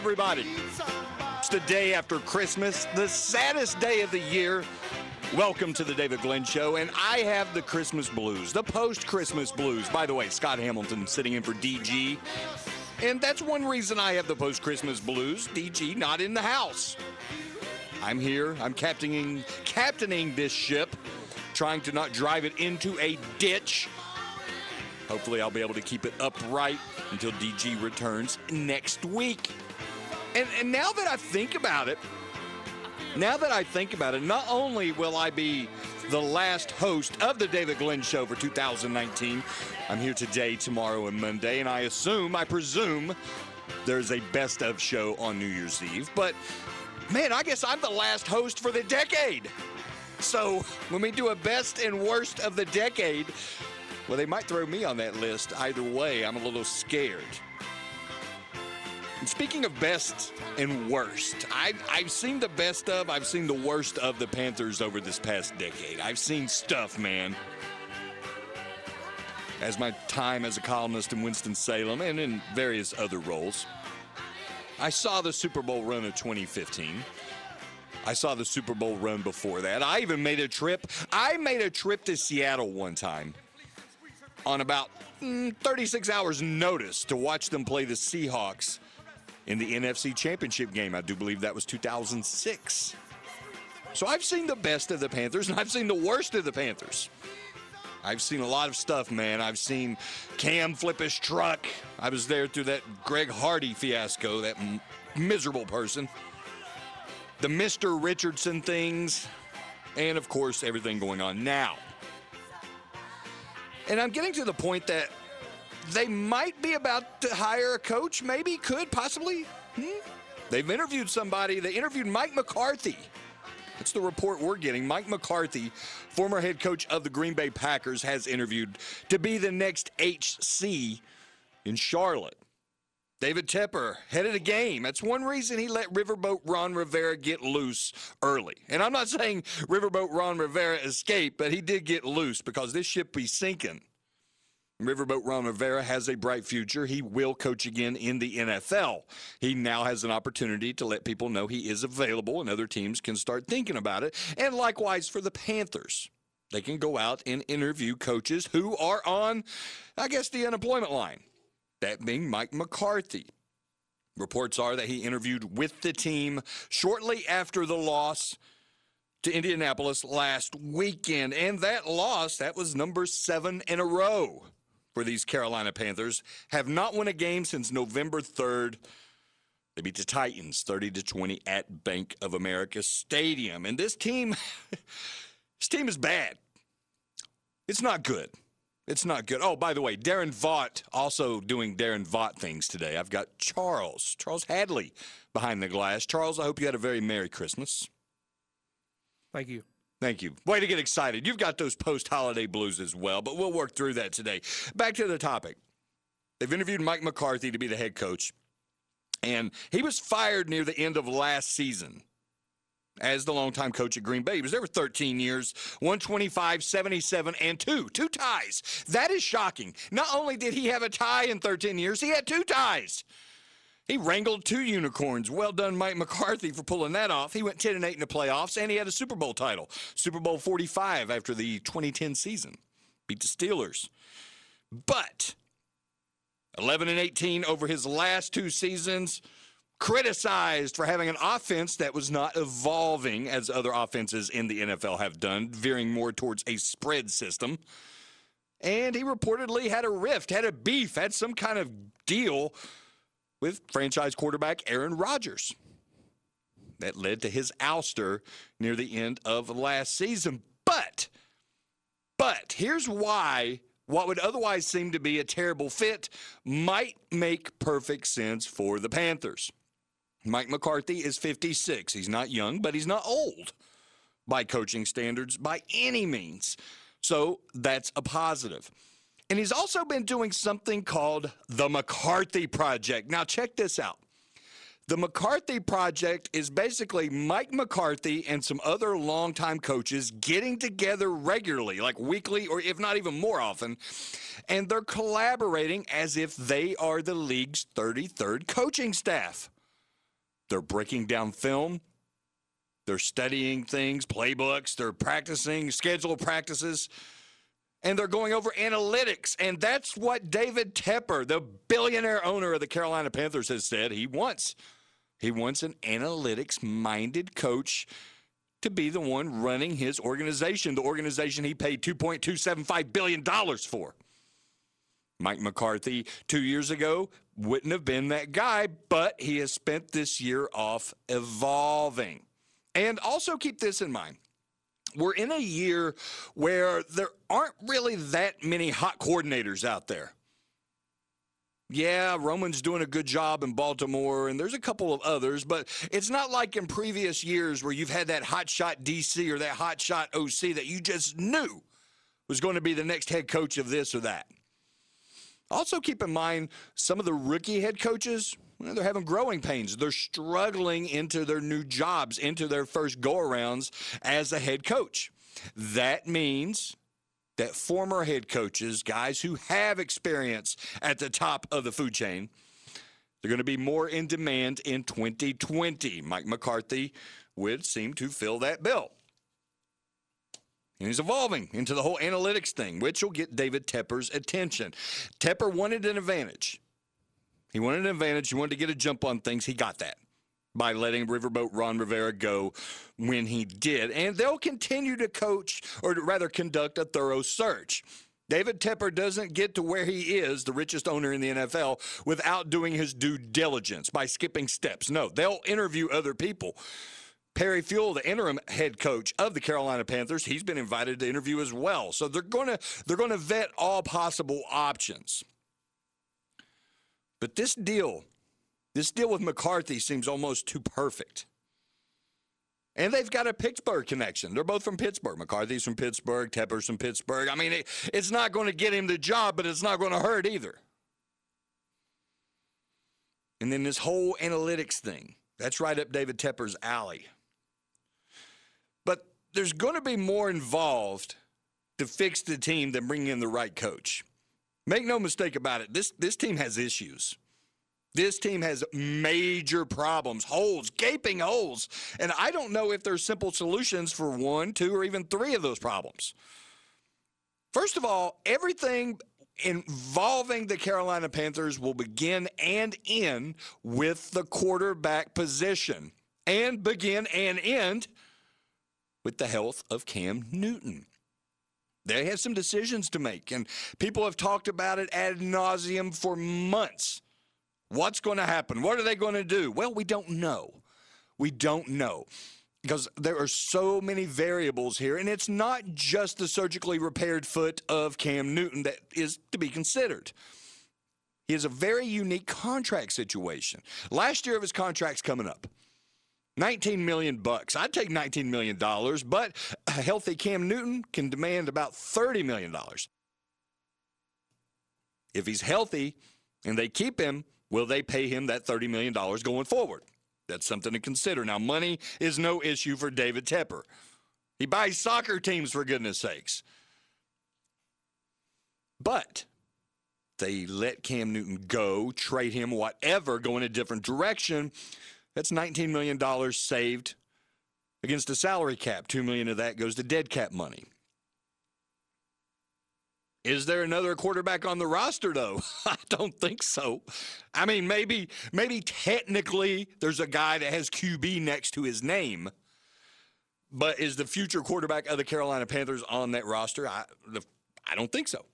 everybody. It's the day after Christmas, the saddest day of the year. Welcome to the David Glenn Show, and I have the Christmas blues, the post Christmas blues. By the way, Scott Hamilton sitting in for DG. And that's one reason I have the post Christmas blues. DG not in the house. I'm here. I'm captaining captaining this ship, trying to not drive it into a ditch. Hopefully, I'll be able to keep it upright until DG returns next week. And, and now that I think about it, now that I think about it, not only will I be the last host of the David Glenn Show for 2019, I'm here today, tomorrow, and Monday, and I assume, I presume, there's a best of show on New Year's Eve. But man, I guess I'm the last host for the decade. So when we do a best and worst of the decade, well, they might throw me on that list. Either way, I'm a little scared. Speaking of best and worst, I've, I've seen the best of, I've seen the worst of the Panthers over this past decade. I've seen stuff, man. As my time as a columnist in Winston-Salem and in various other roles, I saw the Super Bowl run of 2015. I saw the Super Bowl run before that. I even made a trip. I made a trip to Seattle one time on about mm, 36 hours notice to watch them play the Seahawks in the NFC Championship game. I do believe that was 2006. So I've seen the best of the Panthers and I've seen the worst of the Panthers. I've seen a lot of stuff, man. I've seen Cam flip his truck. I was there through that Greg Hardy fiasco, that m- miserable person. The Mr. Richardson things, and of course, everything going on now. And I'm getting to the point that they might be about to hire a coach, maybe, could, possibly. Hmm? They've interviewed somebody. They interviewed Mike McCarthy. That's the report we're getting. Mike McCarthy, former head coach of the Green Bay Packers, has interviewed to be the next HC in Charlotte. David Tepper, head of the game. That's one reason he let Riverboat Ron Rivera get loose early. And I'm not saying Riverboat Ron Rivera escaped, but he did get loose because this ship be sinking. Riverboat Ron Rivera has a bright future. He will coach again in the NFL. He now has an opportunity to let people know he is available and other teams can start thinking about it. And likewise for the Panthers. They can go out and interview coaches who are on, I guess, the unemployment line. That being Mike McCarthy. Reports are that he interviewed with the team shortly after the loss to Indianapolis last weekend. And that loss, that was number seven in a row these Carolina Panthers. Have not won a game since November 3rd. They beat the Titans 30 to 20 at Bank of America Stadium. And this team this team is bad. It's not good. It's not good. Oh, by the way, Darren Vaught also doing Darren Vaught things today. I've got Charles, Charles Hadley behind the glass. Charles, I hope you had a very Merry Christmas. Thank you. Thank you. Way to get excited. You've got those post holiday blues as well, but we'll work through that today. Back to the topic. They've interviewed Mike McCarthy to be the head coach, and he was fired near the end of last season as the longtime coach at Green Bay. He was there for 13 years, 125, 77, and two. Two ties. That is shocking. Not only did he have a tie in 13 years, he had two ties. He wrangled two unicorns. Well done, Mike McCarthy, for pulling that off. He went 10 and 8 in the playoffs, and he had a Super Bowl title, Super Bowl 45 after the 2010 season. Beat the Steelers. But 11 and 18 over his last two seasons, criticized for having an offense that was not evolving as other offenses in the NFL have done, veering more towards a spread system. And he reportedly had a rift, had a beef, had some kind of deal with franchise quarterback Aaron Rodgers. That led to his ouster near the end of last season. But, but here's why what would otherwise seem to be a terrible fit might make perfect sense for the Panthers. Mike McCarthy is 56. He's not young, but he's not old by coaching standards by any means. So that's a positive. And he's also been doing something called the McCarthy Project. Now, check this out. The McCarthy Project is basically Mike McCarthy and some other longtime coaches getting together regularly, like weekly or if not even more often, and they're collaborating as if they are the league's 33rd coaching staff. They're breaking down film. They're studying things, playbooks. They're practicing schedule practices. And they're going over analytics. And that's what David Tepper, the billionaire owner of the Carolina Panthers, has said he wants. He wants an analytics minded coach to be the one running his organization, the organization he paid $2.275 billion for. Mike McCarthy, two years ago, wouldn't have been that guy, but he has spent this year off evolving. And also keep this in mind. We're in a year where there aren't really that many hot coordinators out there. Yeah, Roman's doing a good job in Baltimore, and there's a couple of others, but it's not like in previous years where you've had that hot shot DC or that hot shot OC that you just knew was going to be the next head coach of this or that. Also, keep in mind some of the rookie head coaches, they're having growing pains. They're struggling into their new jobs, into their first go arounds as a head coach. That means that former head coaches, guys who have experience at the top of the food chain, they're going to be more in demand in 2020. Mike McCarthy would seem to fill that bill. And he's evolving into the whole analytics thing, which will get David Tepper's attention. Tepper wanted an advantage. He wanted an advantage. He wanted to get a jump on things. He got that by letting Riverboat Ron Rivera go when he did. And they'll continue to coach, or rather conduct a thorough search. David Tepper doesn't get to where he is, the richest owner in the NFL, without doing his due diligence by skipping steps. No, they'll interview other people. Perry Fewell, the interim head coach of the Carolina Panthers, he's been invited to interview as well. So they're going to they're going to vet all possible options. But this deal this deal with McCarthy seems almost too perfect. And they've got a Pittsburgh connection. They're both from Pittsburgh. McCarthy's from Pittsburgh, Tepper's from Pittsburgh. I mean, it, it's not going to get him the job, but it's not going to hurt either. And then this whole analytics thing that's right up David Tepper's alley. But there's going to be more involved to fix the team than bringing in the right coach. Make no mistake about it, this, this team has issues. This team has major problems, holes, gaping holes. And I don't know if there's simple solutions for one, two, or even three of those problems. First of all, everything involving the Carolina Panthers will begin and end with the quarterback position and begin and end with the health of Cam Newton. They have some decisions to make, and people have talked about it ad nauseum for months. What's going to happen? What are they going to do? Well, we don't know. We don't know because there are so many variables here, and it's not just the surgically repaired foot of Cam Newton that is to be considered. He has a very unique contract situation. Last year of his contract's coming up. 19 million bucks. I'd take 19 million dollars, but a healthy Cam Newton can demand about 30 million dollars. If he's healthy and they keep him, will they pay him that 30 million dollars going forward? That's something to consider. Now, money is no issue for David Tepper. He buys soccer teams for goodness sakes. But they let Cam Newton go, trade him, whatever, go in a different direction. That's $19 million saved against a salary cap. 2 million of that goes to dead cap money. Is there another quarterback on the roster though? I don't think so. I mean, maybe maybe technically there's a guy that has QB next to his name. But is the future quarterback of the Carolina Panthers on that roster? I I don't think so.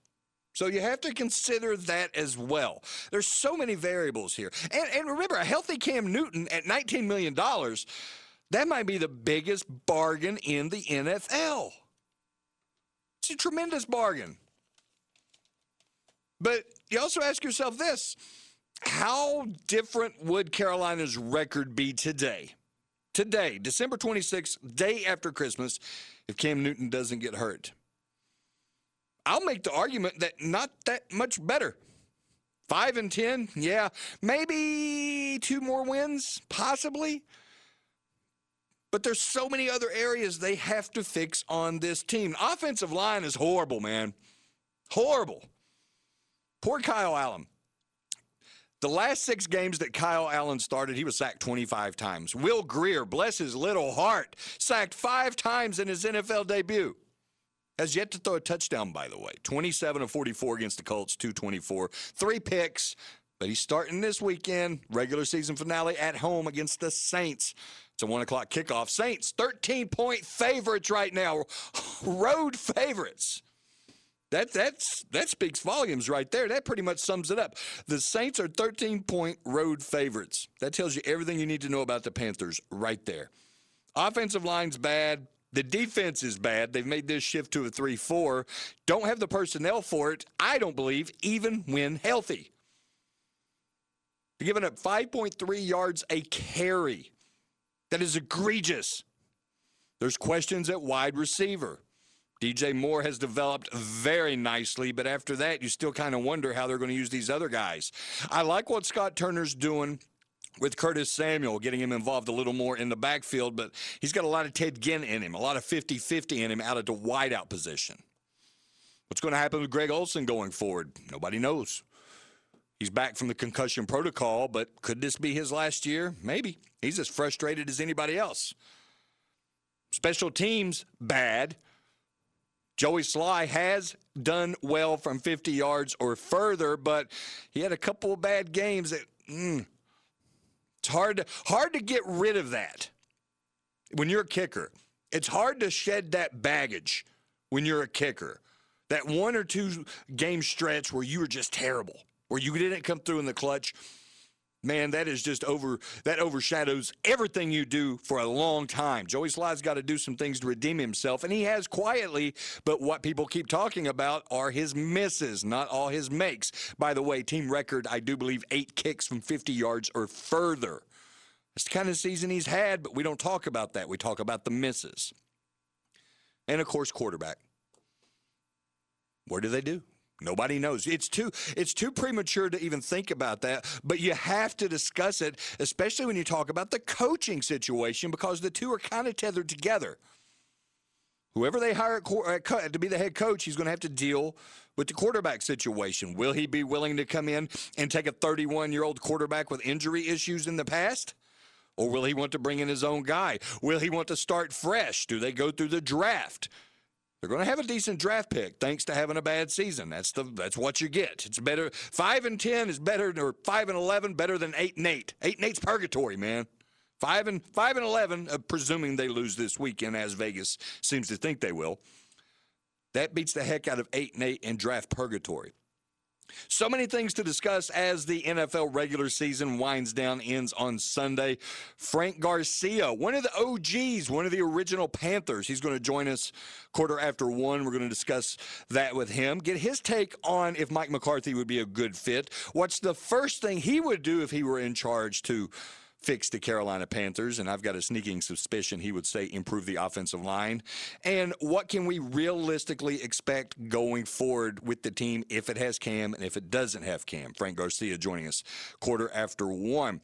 So you have to consider that as well. There's so many variables here. And, and remember, a healthy Cam Newton at $19 million, that might be the biggest bargain in the NFL. It's a tremendous bargain. But you also ask yourself this how different would Carolina's record be today? Today, December 26th, day after Christmas, if Cam Newton doesn't get hurt. I'll make the argument that not that much better. Five and 10, yeah. Maybe two more wins, possibly. But there's so many other areas they have to fix on this team. Offensive line is horrible, man. Horrible. Poor Kyle Allen. The last six games that Kyle Allen started, he was sacked 25 times. Will Grier, bless his little heart, sacked five times in his NFL debut. Has yet to throw a touchdown, by the way. 27 of 44 against the Colts, 224. Three picks, but he's starting this weekend, regular season finale at home against the Saints. It's a one o'clock kickoff. Saints, 13 point favorites right now, road favorites. That that's that speaks volumes right there. That pretty much sums it up. The Saints are 13 point road favorites. That tells you everything you need to know about the Panthers right there. Offensive line's bad. The defense is bad. They've made this shift to a 3 4. Don't have the personnel for it, I don't believe, even when healthy. They're giving up 5.3 yards a carry. That is egregious. There's questions at wide receiver. DJ Moore has developed very nicely, but after that, you still kind of wonder how they're going to use these other guys. I like what Scott Turner's doing with Curtis Samuel, getting him involved a little more in the backfield, but he's got a lot of Ted Ginn in him, a lot of 50 50 in him out of the wideout position. What's going to happen with Greg Olsen going forward? Nobody knows. He's back from the concussion protocol, but could this be his last year? Maybe. He's as frustrated as anybody else. Special teams, bad. Joey Slye has done well from 50 yards or further, but he had a couple of bad games that mm, it's hard to, hard to get rid of that when you're a kicker. It's hard to shed that baggage when you're a kicker. That one or two game stretch where you were just terrible, where you didn't come through in the clutch man, that is just over that overshadows everything you do for a long time. Joey Slye's got to do some things to redeem himself, and he has quietly. But what people keep talking about are his misses, not all his makes. By the way, team record, I do believe eight kicks from 50 yards or further. It's the kind of season he's had, but we don't talk about that. We talk about the misses. And of course, quarterback. What do they do? Nobody knows. It's too it's too premature to even think about that, but you have to discuss it, especially when you talk about the coaching situation because the two are kind of tethered together. Whoever they hire to be the head coach, he's going to have to deal with the quarterback situation. Will he be willing to come in and take a 31-year-old quarterback with injury issues in the past? Or will he want to bring in his own guy? Will he want to start fresh? Do they go through the draft? They're going to have a decent draft pick thanks to having a bad season. That's the that's what you get. It's better five and ten is better or five and eleven better than eight and eight. Eight and eight's purgatory, man. Five and five and eleven, uh, presuming they lose this weekend, as Vegas seems to think they will. That beats the heck out of eight and eight in draft purgatory. So many things to discuss as the NFL regular season winds down, ends on Sunday. Frank Garcia, one of the OGs, one of the original Panthers, he's going to join us quarter after one. We're going to discuss that with him, get his take on if Mike McCarthy would be a good fit. What's the first thing he would do if he were in charge to fix the Carolina Panthers, and I've got a sneaking suspicion he would say improve the offensive line. And what can we realistically expect going forward with the team if it has Cam and if it doesn't have Cam? Frank Garcia joining us quarter after one.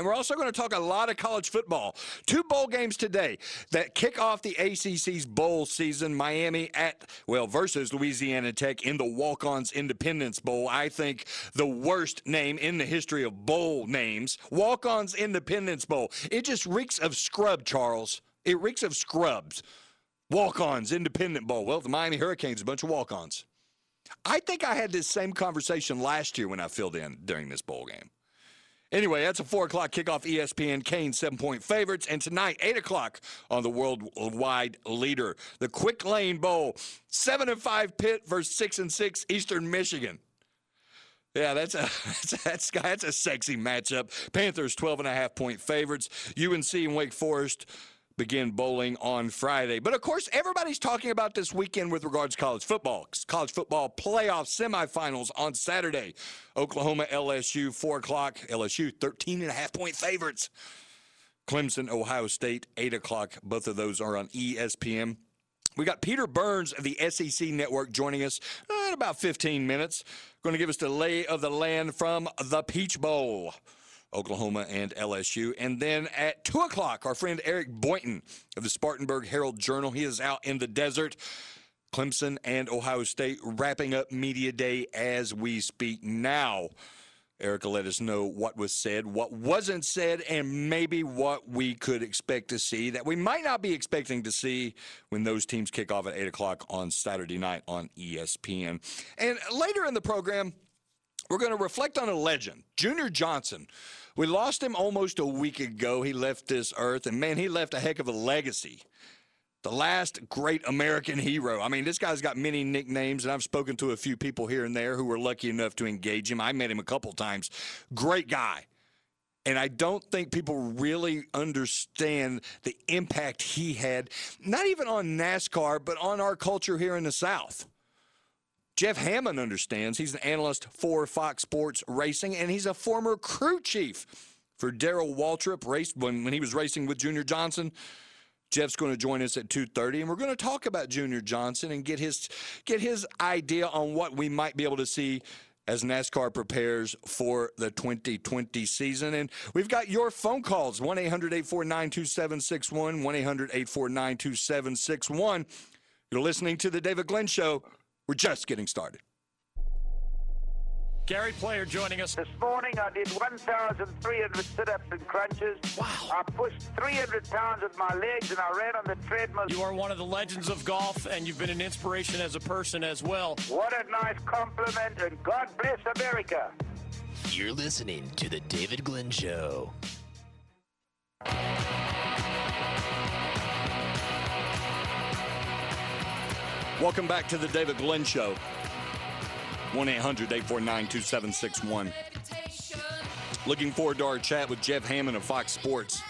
And we're also going to talk a lot of college football. Two bowl games today that kick off the ACC's bowl season. Miami at, well, versus Louisiana Tech in the Walk Ons Independence Bowl. I think the worst name in the history of bowl names. Walk Ons Independence Bowl. It just reeks of scrub, Charles. It reeks of scrubs. Walk Ons Independent Bowl. Well, the Miami Hurricanes, a bunch of walk ons. I think I had this same conversation last year when I filled in during this bowl game. Anyway, that's a 4 o'clock kickoff ESPN Kane seven point favorites. And tonight, 8 o'clock on the worldwide leader, the Quick Lane Bowl. 7 and 5 Pitt versus 6 and 6 Eastern Michigan. Yeah, that's a that's, that's a sexy matchup. Panthers 12 and a half point favorites. UNC and Wake Forest begin bowling on Friday. But of course, everybody's talking about this weekend with regards to college football. College football playoff semifinals on Saturday. Oklahoma, LSU, 4 o'clock. LSU, 13 and a half point favorites. Clemson, Ohio State, 8 o'clock. Both of those are on ESPN. We got Peter Burns of the SEC Network joining us in about 15 minutes. Going to give us the lay of the land from the Peach Bowl. Oklahoma and LSU. And then at 2 o'clock, our friend Eric Boynton of the Spartanburg Herald Journal. He is out in the desert. Clemson and Ohio State wrapping up Media Day as we speak now. Erica let us know what was said, what wasn't said, and maybe what we could expect to see that we might not be expecting to see when those teams kick off at 8 o'clock on Saturday night on ESPN. And later in the program, we're going to reflect on a legend, Junior Johnson. We lost him almost a week ago. He left this earth, and man, he left a heck of a legacy the last great American hero. I mean, this guy's got many nicknames, and I've spoken to a few people here and there who were lucky enough to engage him. I met him a couple times. Great guy. And I don't think people really understand the impact he had, not even on NASCAR, but on our culture here in the South. Jeff Hammond understands. He's an analyst for Fox Sports Racing, and he's a former crew chief for Darrell Waltrip, raced when, when he was racing with Junior Johnson. Jeff's going to join us at 2:30 and we're going to talk about Junior Johnson and get his get his idea on what we might be able to see as NASCAR prepares for the 2020 season. And we've got your phone calls 1 800 849 2761, 1 800 849 2761. You're listening to The David Glenn Show. We're just getting started. Gary Player joining us. This morning I did 1,300 sit-ups and crunches. Wow. I pushed 300 pounds with my legs and I ran on the treadmill. You are one of the legends of golf, and you've been an inspiration as a person as well. What a nice compliment, and God bless America. You're listening to The David Glenn Show. Welcome back to the David Glenn Show. 1 800 849 2761. Looking forward to our chat with Jeff Hammond of Fox Sports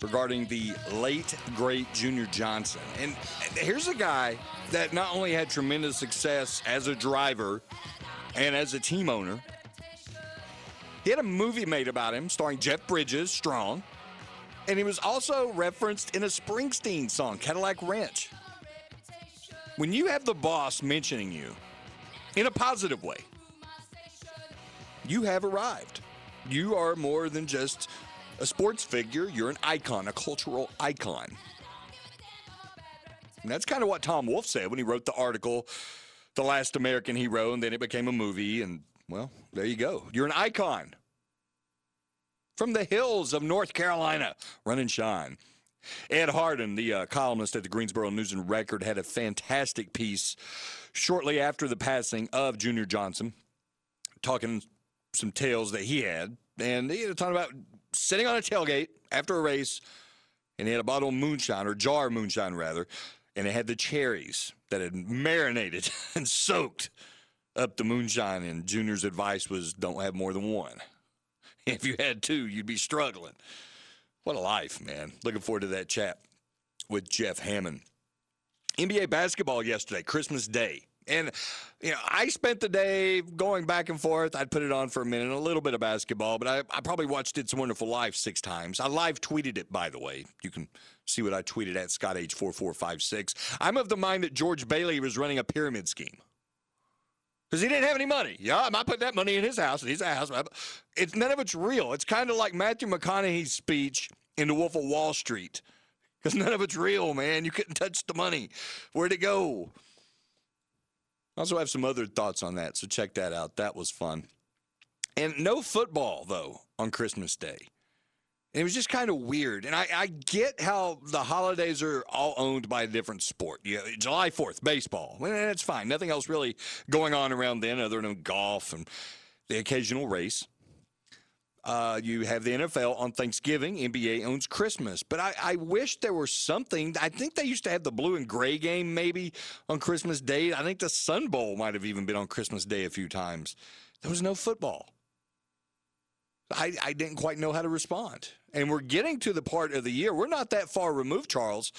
regarding the late, great Junior Johnson. And here's a guy that not only had tremendous success as a driver and as a team owner, he had a movie made about him starring Jeff Bridges, Strong, and he was also referenced in a Springsteen song, Cadillac Ranch. When you have the boss mentioning you in a positive way, you have arrived. You are more than just a sports figure, you're an icon, a cultural icon. And that's kind of what Tom Wolfe said when he wrote the article, The Last American Hero, and then it became a movie. And, well, there you go. You're an icon. From the hills of North Carolina, run and shine. Ed Hardin, the uh, columnist at the Greensboro News and Record, had a fantastic piece shortly after the passing of Junior Johnson, talking some tales that he had. And he had a talking about sitting on a tailgate after a race, and he had a bottle of moonshine, or jar of moonshine, rather, and it had the cherries that had marinated and soaked up the moonshine. And Junior's advice was don't have more than one. If you had two, you'd be struggling. What a life, man. Looking forward to that chat with Jeff Hammond. NBA basketball yesterday, Christmas Day. And, you know, I spent the day going back and forth. I'd put it on for a minute, a little bit of basketball, but I, I probably watched It's Wonderful Life six times. I live tweeted it, by the way. You can see what I tweeted at Scott H4456. I'm of the mind that George Bailey was running a pyramid scheme because he didn't have any money. Yeah, I might put that money in his house, and he's a house. It's none of it's real. It's kind of like Matthew McConaughey's speech in The Wolf of Wall Street, because none of it's real, man. You couldn't touch the money. Where'd it go? I also have some other thoughts on that, so check that out. That was fun. And no football though on Christmas Day. It was just kind of weird. And I, I, get how the holidays are all owned by a different sport. July 4th, baseball. Well, that's fine. Nothing else really going on around then other than golf and the occasional race. Uh, you have the NFL on Thanksgiving. NBA owns Christmas. But I, I wish there were something. I think they used to have the blue and gray game maybe on Christmas Day. I think the Sun Bowl might have even been on Christmas Day a few times. There was no football. I, I didn't quite know how to respond. And we're getting to the part of the year. We're not that far removed, Charles,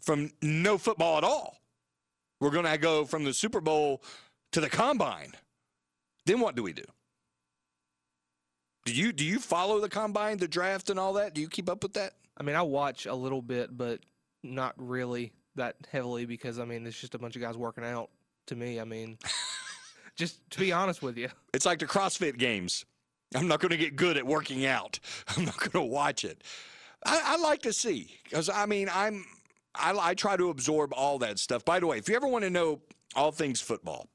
from no football at all. We're going to go from the Super Bowl to the combine. Then what do we do? Do you do you follow the combine, the draft, and all that? Do you keep up with that? I mean, I watch a little bit, but not really that heavily because I mean, it's just a bunch of guys working out. To me, I mean, just to be honest with you, it's like the CrossFit Games. I'm not going to get good at working out. I'm not going to watch it. I, I like to see because I mean I'm I, I try to absorb all that stuff. By the way, if you ever want to know all things football,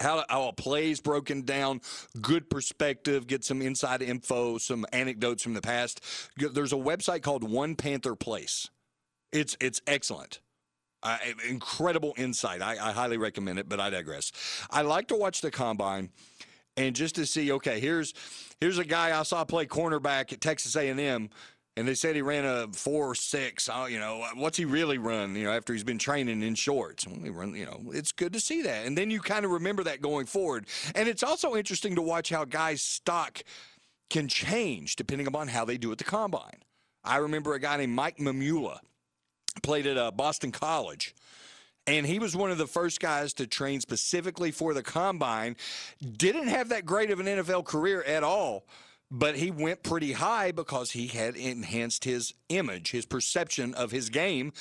how, how a play is broken down, good perspective, get some inside info, some anecdotes from the past. There's a website called One Panther Place. It's it's excellent. Uh, incredible insight. I, I highly recommend it, but I digress. I like to watch the combine and just to see. Okay, here's here's a guy I saw play cornerback at Texas A&M and they said he ran a four or six. Oh, you know, what's he really run? You know, after he's been training in shorts, well, run. You know, it's good to see that, and then you kind of remember that going forward. And it's also interesting to watch how guys' stock can change depending upon how they do at the combine. I remember a guy named Mike Mamula played at uh, Boston College. And he was one of the first guys to train specifically for the combine. Didn't have that great of an NFL career at all, but he went pretty high because he had enhanced his image, his perception of his game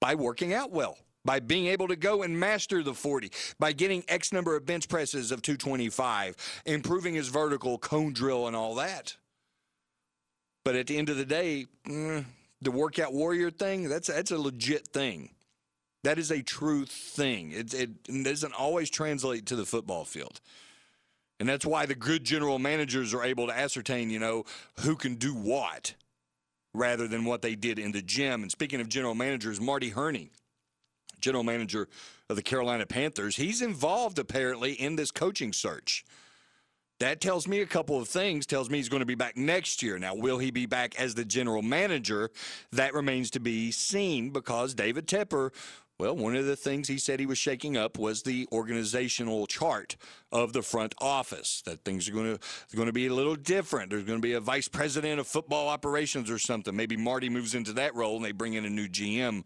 by working out well, by being able to go and master the 40, by getting X number of bench presses of 225, improving his vertical cone drill and all that. But at the end of the day, mm, the workout warrior thing, that's that's a legit thing. That is a true thing. It, it doesn't always translate to the football field. And that's why the good general managers are able to ascertain, you know, who can do what rather than what they did in the gym. And speaking of general managers, Marty Hurney, general manager of the Carolina Panthers, he's involved apparently in this coaching search. That tells me a couple of things. Tells me he's going to be back next year. Now, will he be back as the general manager? That remains to be seen because David Tepper well, one of the things he said he was shaking up was the organizational chart of the front office. That things are going to going to be a little different. There's going to be a vice president of football operations or something. Maybe Marty moves into that role and they bring in a new GM.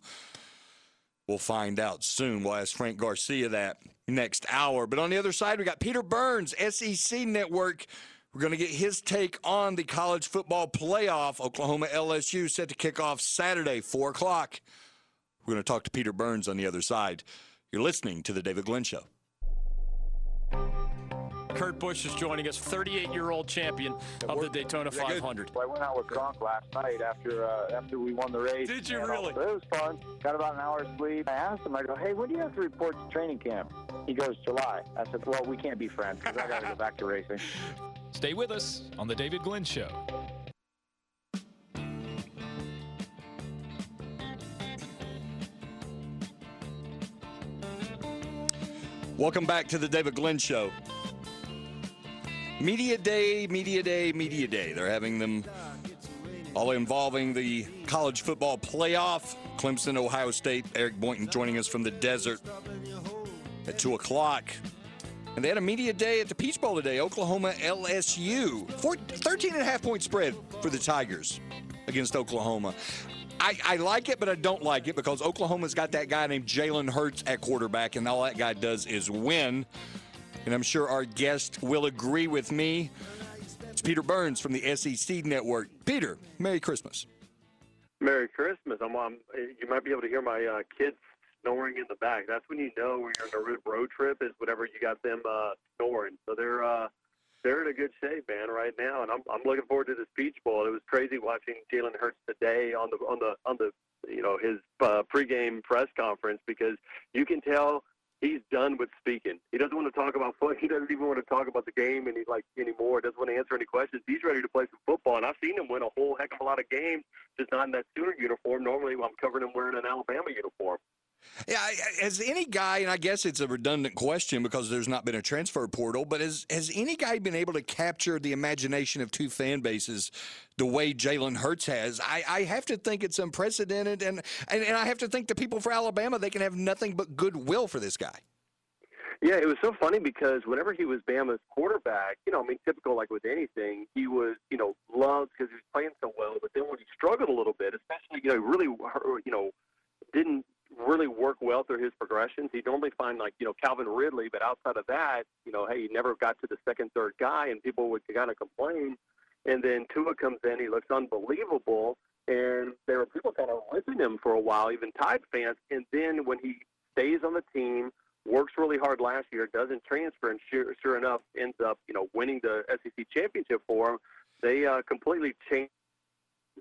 We'll find out soon. We'll ask Frank Garcia that next hour. But on the other side, we got Peter Burns, SEC Network. We're going to get his take on the college football playoff. Oklahoma LSU set to kick off Saturday, 4 o'clock. We're going to talk to Peter Burns on the other side. You're listening to The David Glenn Show. Kurt Busch is joining us, 38-year-old champion of the Daytona 500. I went out with Gronk last night after uh, after we won the race. Did you and really? It was fun. Got about an hour's sleep. I asked him, I go, hey, when do you have to report to training camp? He goes, July. I said, well, we can't be friends because I got to go back to racing. Stay with us on The David Glenn Show. Welcome back to the David Glenn Show. Media Day, Media Day, Media Day. They're having them all involving the college football playoff. Clemson, Ohio State, Eric Boynton joining us from the desert at 2 o'clock. And they had a media day at the Peach Bowl today. Oklahoma LSU. Four, 13 and a half point spread for the Tigers against Oklahoma. I, I, like it, but I don't like it because Oklahoma's got that guy named Jalen Hurts at quarterback, and all that guy does is win. And I'm sure our guest will agree with me. It's Peter Burns from the SEC Network. Peter, Merry Christmas. Merry Christmas. I'm, um, you might be able to hear my uh, kids snoring in the back. That's when you know when you're on a road trip is whenever you got them uh, snoring. So they're uh, they're in a good shape, man, right now, and I'm I'm looking forward to this Peach Bowl. It was crazy watching Jalen Hurts today on the on the on the you know his uh, pregame press conference because you can tell he's done with speaking. He doesn't want to talk about foot. He doesn't even want to talk about the game and he's like anymore. Doesn't want to answer any questions. He's ready to play some football, and I've seen him win a whole heck of a lot of games, just not in that Sooner uniform. Normally, I'm covering him wearing an Alabama uniform. Yeah, has any guy, and I guess it's a redundant question because there's not been a transfer portal, but has has any guy been able to capture the imagination of two fan bases the way Jalen Hurts has? I, I have to think it's unprecedented, and, and and I have to think the people for Alabama they can have nothing but goodwill for this guy. Yeah, it was so funny because whenever he was Bama's quarterback, you know, I mean, typical like with anything, he was, you know, loved because he was playing so well. But then when he struggled a little bit, especially, you know, really, you know, didn't really work well through his progressions. He'd normally find like, you know, Calvin Ridley, but outside of that, you know, hey, he never got to the second, third guy, and people would kind of complain. And then Tua comes in, he looks unbelievable, and there were people kind of ripping him for a while, even Tide fans. And then when he stays on the team, works really hard last year, doesn't transfer, and sure, sure enough ends up, you know, winning the SEC championship for him. They uh, completely changed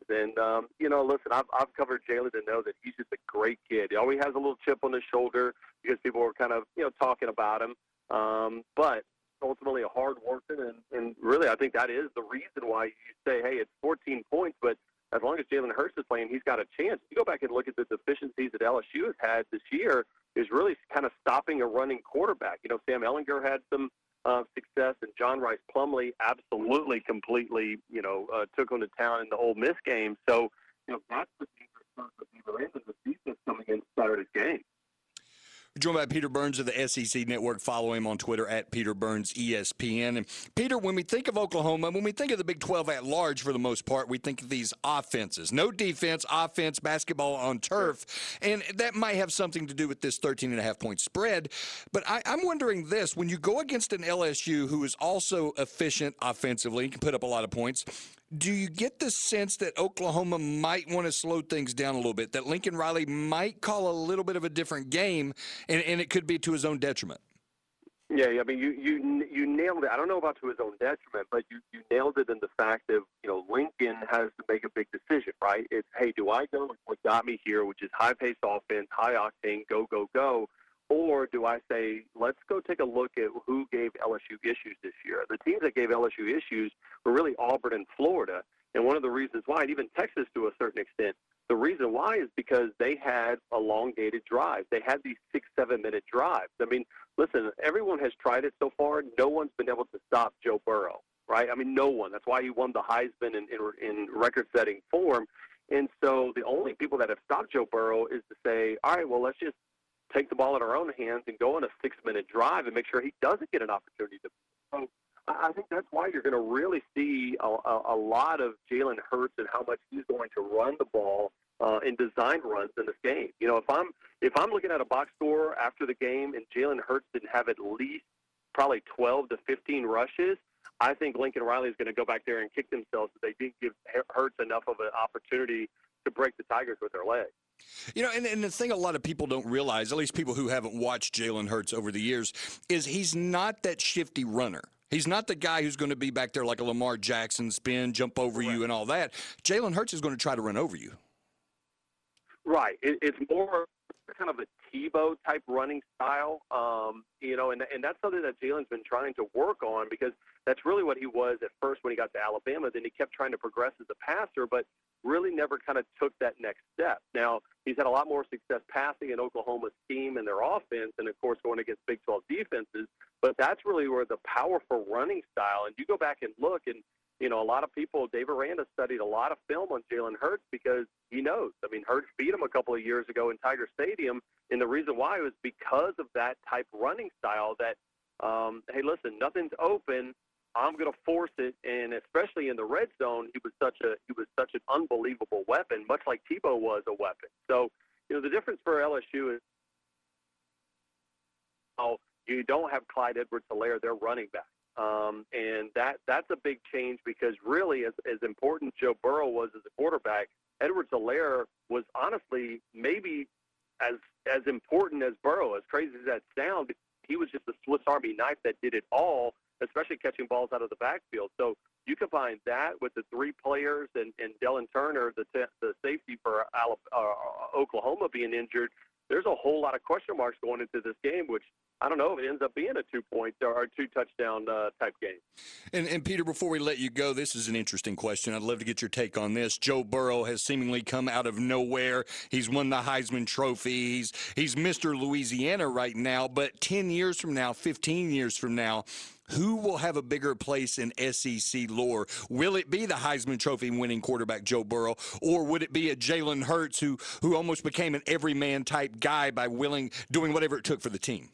And um, you know, listen, I've I've covered Jalen to know that he's just a great kid. He always has a little chip on his shoulder because people were kind of you know talking about him. Um, but ultimately a hard worker, and, and really I think that is the reason why you say, hey, it's 14 points, but as long as Jalen Hurts is playing, he's got a chance. You go back and look at the deficiencies that LSU has had this year is really kind of stopping a running quarterback. You know, Sam Ehlinger had some uh, success, and John Rhys Plumlee absolutely, completely, you know, uh, took on the town in the Ole Miss game. So, you know, that's the defense of the defense coming in Saturday's game. Joined by Peter Burns of the SEC Network. Follow him on Twitter at Peter Burns ESPN. And Peter, when we think of Oklahoma, when we think of the Big 12 at large for the most part, we think of these offenses. No defense, offense, basketball on turf. And that might have something to do with this 13 and a half point spread. But I, I'm wondering this when you go against an LSU who is also efficient offensively can put up a lot of points, do you get the sense that Oklahoma might want to slow things down a little bit? That Lincoln Riley might call a little bit of a different game, and, and it could be to his own detriment. Yeah, I mean, you you you nailed it. I don't know about to his own detriment, but you you nailed it in the fact of you know Lincoln has to make a big decision, right? It's hey, do I go what got me here, which is high paced offense, high octane, go go go, or do I say, let's go take a look at who gave LSU issues this year? The teams that gave LSU issues were really Auburn and Florida. And one of the reasons why, and even Texas to a certain extent, the reason why is because they had elongated drives. They had these six, seven minute drives. I mean, listen, everyone has tried it so far. No one's been able to stop Joe Burrow, right? I mean, no one. That's why he won the Heisman in, in, in record setting form. And so the only people that have stopped Joe Burrow is to say, all right, well, let's just take the ball in our own hands and go on a six minute drive and make sure he doesn't get an opportunity to. So I think that's why you're going to really see a, a, a lot of Jalen Hurts and how much he's going to run the ball uh, in design runs in this game. You know, if I'm if I'm looking at a box score after the game and Jalen Hurts didn't have at least probably 12 to 15 rushes, I think Lincoln Riley is going to go back there and kick themselves if they didn't give Hurts enough of an opportunity to break the Tigers with their legs. You know, and, and the thing a lot of people don't realize, at least people who haven't watched Jalen Hurts over the years, is he's not that shifty runner. He's not the guy who's going to be back there like a Lamar Jackson, spin, jump over you, and all that. Jalen Hurts is going to try to run over you. Right. It, it's more kind of a Tebow type running style, um, you know, and and that's something that Jalen's been trying to work on because that's really what he was at first when he got to Alabama. Then he kept trying to progress as a passer, but really never kind of took that next step. Now he's had a lot more success passing in Oklahoma's team and their offense, and of course going against Big 12 defenses. But that's really where the powerful running style. And you go back and look, and you know, a lot of people, Dave Aranda studied a lot of film on Jalen Hurts because he knows. I mean, Hurts beat him a couple of years ago in Tiger Stadium, and the reason why was because of that type running style that, um, hey, listen, nothing's open. I'm going to force it, and especially in the red zone, he was such a he was such an unbelievable weapon, much like Tebow was a weapon. So, you know, the difference for LSU is, oh, you don't have Clyde Edwards-Helaire, their running back. Um, and that that's a big change because really, as, as important Joe Burrow was as a quarterback, Edwards Helaire was honestly maybe as as important as Burrow. As crazy as that sounds, he was just a Swiss Army knife that did it all, especially catching balls out of the backfield. So you combine that with the three players and, and Dylan Turner, the t- the safety for Alabama, uh, Oklahoma being injured. There's a whole lot of question marks going into this game, which I don't know if it ends up being a two point or two touchdown uh, type game. And, and, Peter, before we let you go, this is an interesting question. I'd love to get your take on this. Joe Burrow has seemingly come out of nowhere. He's won the Heisman Trophy. He's, he's Mr. Louisiana right now. But 10 years from now, 15 years from now, who will have a bigger place in SEC lore? Will it be the Heisman Trophy winning quarterback Joe Burrow, or would it be a Jalen Hurts who who almost became an everyman type guy by willing doing whatever it took for the team?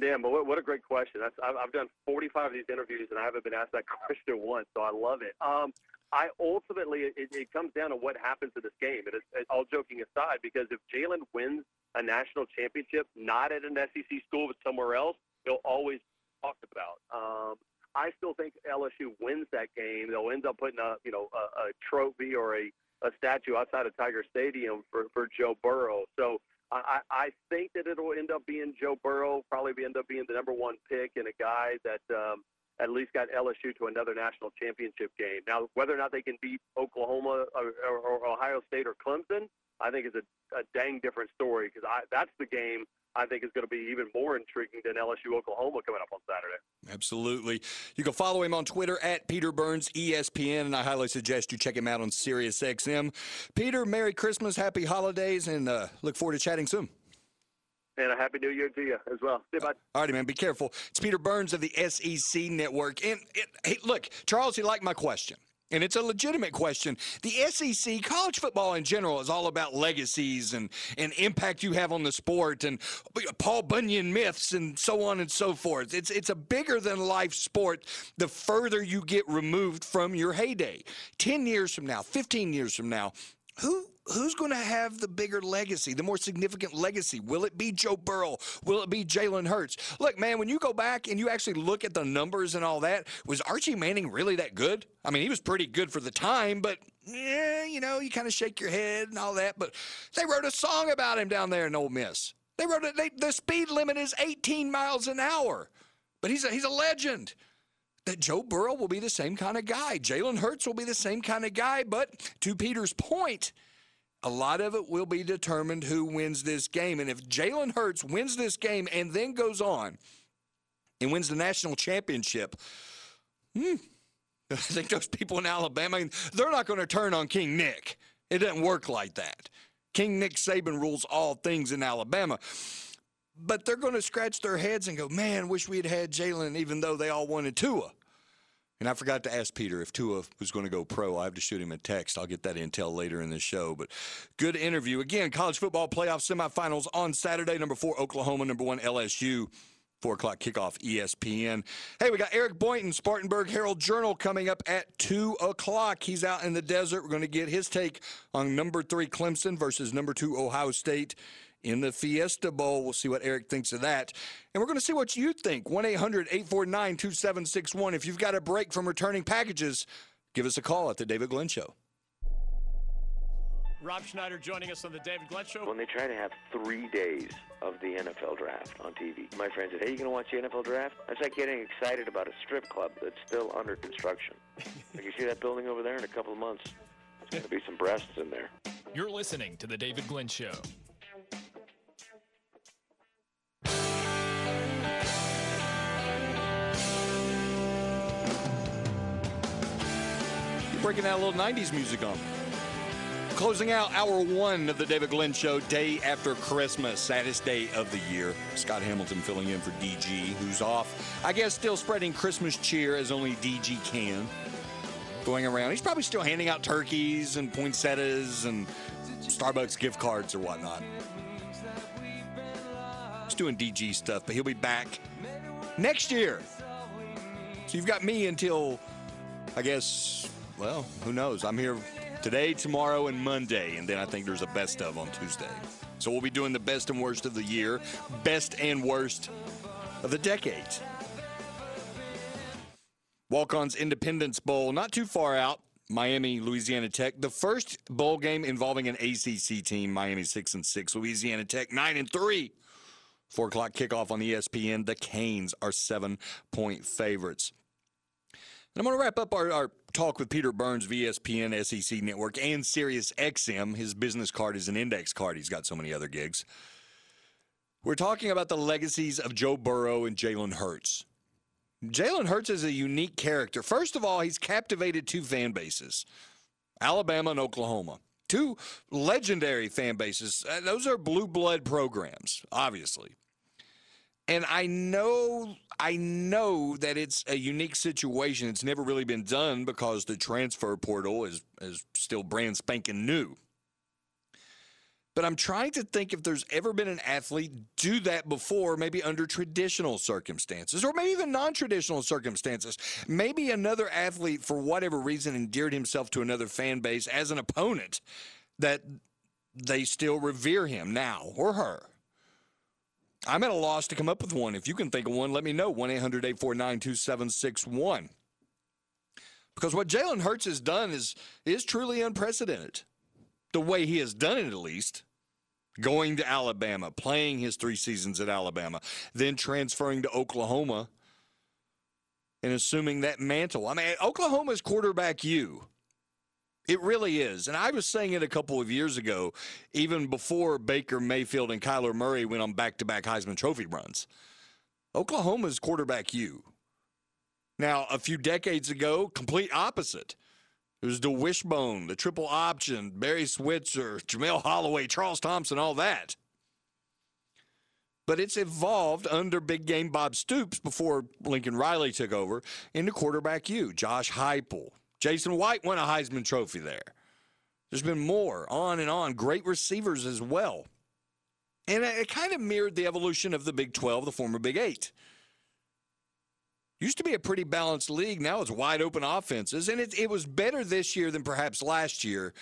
Damn, but what, what a great question. That's, I've, I've done 45 of these interviews and I haven't been asked that question once, so I love it. Um, I ultimately, it, it comes down to what happens in this game. And it's, it, all joking aside, because if Jalen wins a national championship, not at an SEC school but somewhere else, he'll always be talked about. Um, I still think LSU wins that game. They'll end up putting a, you know, a, a trophy or a, a statue outside of Tiger Stadium for, for Joe Burrow. So I, I think that it'll end up being Joe Burrow, probably end up being the number one pick and a guy that, um, at least got LSU to another national championship game. Now, whether or not they can beat Oklahoma or, or, or Ohio State or Clemson, I think is a, a dang different story because that's the game I think is going to be even more intriguing than LSU Oklahoma coming up on Saturday. Absolutely. You can follow him on Twitter at Peter Burns ESPN, and I highly suggest you check him out on SiriusXM. Peter, Merry Christmas, Happy Holidays, and uh, look forward to chatting soon. And a happy new year to you as well. See bud. All righty, man. Be careful. It's Peter Burns of the SEC Network. And it, hey, look, Charles, you like my question and it's a legitimate question. The SEC, college football in general, is all about legacies and, and impact you have on the sport and Paul Bunyan myths and so on and so forth. It's, it's a bigger than life sport the further you get removed from your heyday. 10 years from now, 15 years from now, who who's going to have the bigger legacy, the more significant legacy? Will it be Joe Burrow? Will it be Jalen Hurts? Look, man, when you go back and you actually look at the numbers and all that, was Archie Manning really that good? I mean, he was pretty good for the time, but yeah, you know, you kind of shake your head and all that. But they wrote a song about him down there in Ole Miss. They wrote it. The speed limit is 18 miles an hour, but he's a, he's a legend that Joe Burrow will be the same kind of guy. Jalen Hurts will be the same kind of guy. But to Peter's point, a lot of it will be determined who wins this game. And if Jalen Hurts wins this game and then goes on and wins the national championship, hmm, I think those people in Alabama, they're not going to turn on King Nick. It doesn't work like that. King Nick Saban rules all things in Alabama. But they're going to scratch their heads and go, man, wish we had had Jalen, even though they all wanted Tua. And I forgot to ask Peter if Tua was going to go pro. I have to shoot him a text. I'll get that intel later in the show. But good interview. Again, college football playoff semifinals on Saturday. Number four, Oklahoma. Number one, LSU. Four o'clock kickoff, ESPN. Hey, we got Eric Boynton, Spartanburg Herald Journal, coming up at two o'clock. He's out in the desert. We're going to get his take on number three Clemson versus number two Ohio State in the Fiesta Bowl. We'll see what Eric thinks of that. And we're going to see what you think. 1 800 849 2761. If you've got a break from returning packages, give us a call at The David Glenn Show. Rob Schneider joining us on the David Glenn Show. When they try to have three days of the NFL draft on TV, my friend said, "Hey, you gonna watch the NFL draft?" That's like getting excited about a strip club that's still under construction. like you see that building over there in a couple of months, there's gonna be some breasts in there. You're listening to the David Glenn Show. Breaking out a little 90s music on. Closing out hour one of the David Glenn Show, day after Christmas, saddest day of the year. Scott Hamilton filling in for DG, who's off. I guess still spreading Christmas cheer as only DG can. Going around. He's probably still handing out turkeys and poinsettias and Starbucks gift cards or whatnot. He's doing DG stuff, but he'll be back next year. So you've got me until, I guess, well, who knows? I'm here today, tomorrow, and Monday, and then I think there's a best of on Tuesday. So we'll be doing the best and worst of the year, best and worst of the decades. Walk On's Independence Bowl, not too far out. Miami, Louisiana Tech, the first bowl game involving an ACC team. Miami six and six, Louisiana Tech nine and three. Four o'clock kickoff on ESPN. The Canes are seven point favorites. And I'm going to wrap up our, our talk with Peter Burns, ESPN, SEC Network, and Sirius XM. His business card is an index card. He's got so many other gigs. We're talking about the legacies of Joe Burrow and Jalen Hurts. Jalen Hurts is a unique character. First of all, he's captivated two fan bases Alabama and Oklahoma. Two legendary fan bases. Uh, those are blue blood programs, obviously. And I know I know that it's a unique situation. It's never really been done because the transfer portal is is still brand spanking new. But I'm trying to think if there's ever been an athlete do that before, maybe under traditional circumstances, or maybe even non-traditional circumstances. Maybe another athlete, for whatever reason, endeared himself to another fan base as an opponent that they still revere him now or her. I'm at a loss to come up with one. If you can think of one, let me know. 1 800 849 2761. Because what Jalen Hurts has done is, is truly unprecedented. The way he has done it, at least. Going to Alabama, playing his three seasons at Alabama, then transferring to Oklahoma, and assuming that mantle. I mean, Oklahoma's quarterback you. It really is. And I was saying it a couple of years ago, even before Baker Mayfield and Kyler Murray went on back to back Heisman Trophy runs. Oklahoma's quarterback you. Now, a few decades ago, complete opposite. It was the wishbone, the triple option, Barry Switzer, Jamelle Holieway, Charles Thompson, all that. But it's evolved under big game Bob Stoops before Lincoln Riley took over into quarterback you, Josh Heupel. Jason White won a Heisman Trophy there. There's been more, on and on. Great receivers as well. And it kind of mirrored the evolution of the Big 12, the former Big 8. Used to be a pretty balanced league. Now it's wide open offenses. And it, it was better this year than perhaps last year.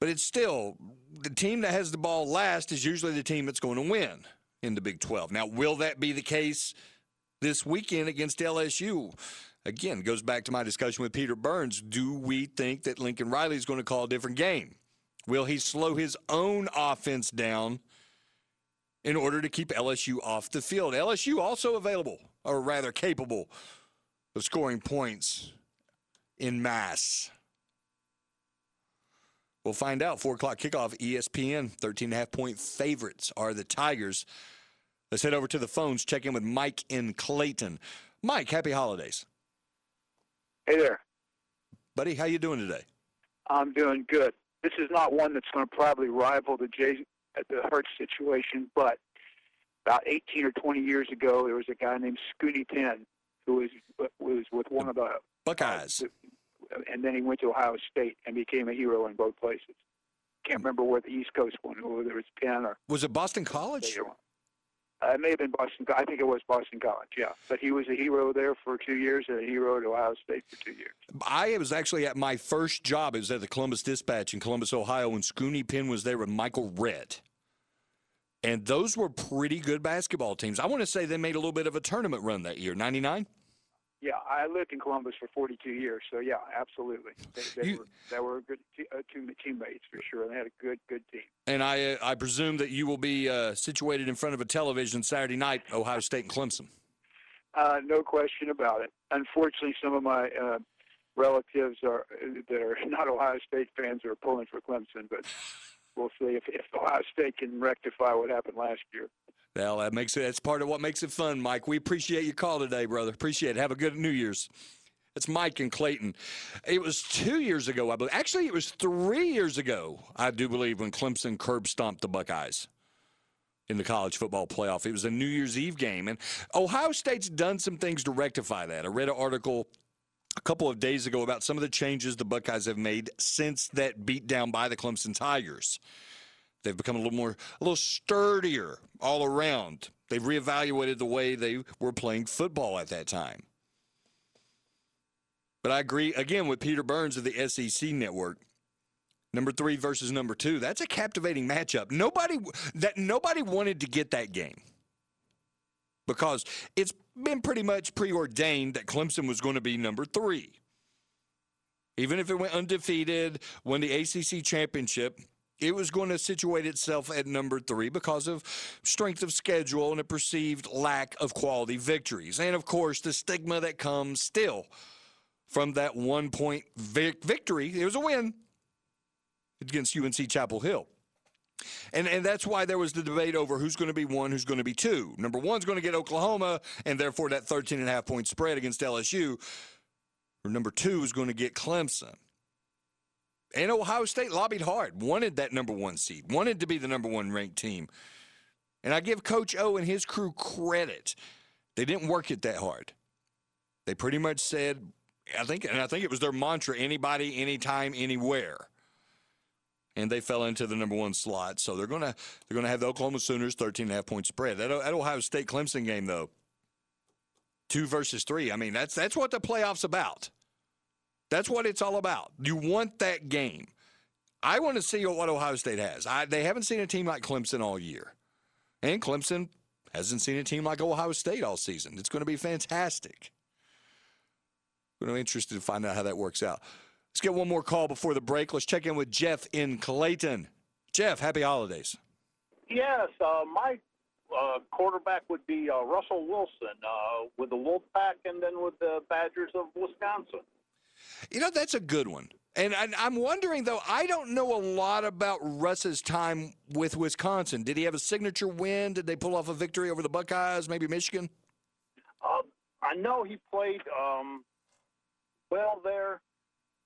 But it's still the team that has the ball last is usually the team that's going to win in the Big 12. Now, will that be the case this weekend against LSU? Again, goes back to my discussion with Peter Burns. Do we think that Lincoln Riley is going to call a different game? Will he slow his own offense down in order to keep LSU off the field? LSU also available, or rather capable, of scoring points in mass. We'll find out. Four o'clock kickoff, ESPN. 13 and a half point favorites are the Tigers. Let's head over to the phones, check in with Mike in Clayton. Mike, happy holidays. Hey there. Buddy, how you doing today? I'm doing good. This is not one that's going to probably rival the Jay, uh, the Hurts situation, but about 18 or 20 years ago, there was a guy named Scoonie Penn who was was with one of the Buckeyes. and then he went to Ohio State and became a hero in both places. Can't remember where the East Coast one, whether it was Penn or Was it Boston College? Uh, it may have been Boston. I think it was Boston College. Yeah, but he was a hero there for two years and a hero at Ohio State for two years. I was actually at my first job. It was at the Columbus Dispatch in Columbus, Ohio, when Scoonie Penn was there with Michael Redd. And those were pretty good basketball teams. I want to say they made a little bit of a tournament run that year, 99? Yeah, I lived in Columbus for 42 years, so yeah, absolutely. They, they You- were they were good te- uh, team, teammates for sure. and They had a good good team. And I, uh, I presume that you will be uh, situated in front of a television Saturday night, Ohio State and Clemson. Uh, no question about it. Unfortunately, some of my uh, relatives are that are not Ohio State fans are pulling for Clemson, but we'll see if, if Ohio State can rectify what happened last year. Well, that makes it. That's part of what makes it fun, Mike. We appreciate your call today, brother. Appreciate it. Have a good New Year's. It's Mike and Clayton. It was two years ago, I believe. Actually, it was three years ago, I do believe, when Clemson curb stomped the Buckeyes in the college football playoff. It was a New Year's Eve game, and Ohio State's done some things to rectify that. I read an article a couple of days ago about some of the changes the Buckeyes have made since that beatdown by the Clemson Tigers. They've become a little more, a little sturdier all around. They've reevaluated the way they were playing football at that time. But I agree again with Peter Burns of the SEC network. Number three versus number two. That's a captivating matchup. Nobody that nobody wanted to get that game because it's been pretty much preordained that Clemson was going to be number three. Even if it went undefeated, won the ACC championship, it was going to situate itself at number three because of strength of schedule and a perceived lack of quality victories. And of course, the stigma that comes still from that one point vic- victory. It was a win against UNC Chapel Hill. And, and that's why there was the debate over who's going to be one, who's going to be two. Number one's going to get Oklahoma, and therefore that 13 and a half point spread against LSU. Or number two is going to get Clemson. And Ohio State lobbied hard, wanted that number one seed, wanted to be the number one ranked team. And I give Coach O and his crew credit. They didn't work it that hard. They pretty much said, I think, and I think it was their mantra anybody, anytime, anywhere. And they fell into the number one slot. So they're gonna they're gonna have the Oklahoma Sooners 13 and a half point spread. That, that Ohio State Clemson game though, two versus three. I mean, that's that's what the playoffs about. That's what it's all about. You want that game. I want to see what Ohio State has. I, they haven't seen a team like Clemson all year. And Clemson hasn't seen a team like Ohio State all season. It's going to be fantastic. I'm interested to find out how that works out. Let's get one more call before the break. Let's check in with Jeff in Clayton. Jeff, happy holidays. Yes, uh, my uh, quarterback would be uh, Russell Wilson uh, with the Wolfpack and then with the Badgers of Wisconsin. You know, that's a good one. And I'm wondering, though, I don't know a lot about Russ's time with Wisconsin. Did he have a signature win? Did they pull off a victory over the Buckeyes, maybe Michigan? Uh, I know he played um, well there.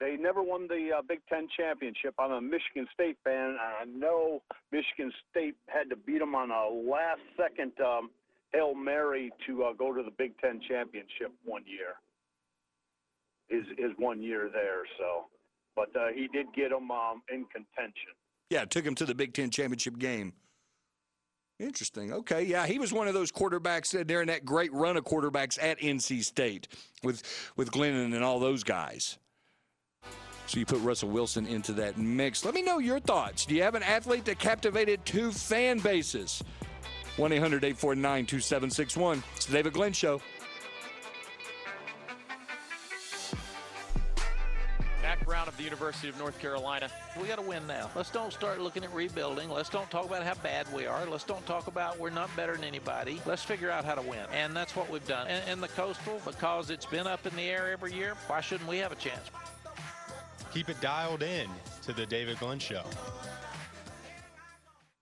They never won the uh, Big Ten championship. I'm a Michigan State fan, I know Michigan State had to beat them on a last-second um, hail mary to uh, go to the Big Ten championship one year. Is is one year there, so, but uh, he did get them um, in contention. Yeah, took him to the Big Ten championship game. Interesting. Okay, yeah, he was one of those quarterbacks that during that great run of quarterbacks at NC State with with Glennon and all those guys. So you put Russell Wilson into that mix. Let me know your thoughts. Do you have an athlete that captivated two fan bases? 1 800 849 2761. It's the David Glenn Show. Brown of the University of North Carolina. We got to win now. Let's don't start looking at rebuilding. Let's don't talk about how bad we are. Let's don't talk about we're not better than anybody. Let's figure out how to win. And that's what we've done. And, and the Coastal, because it's been up in the air every year, why shouldn't we have a chance? Keep it dialed in to the David Glenn Show.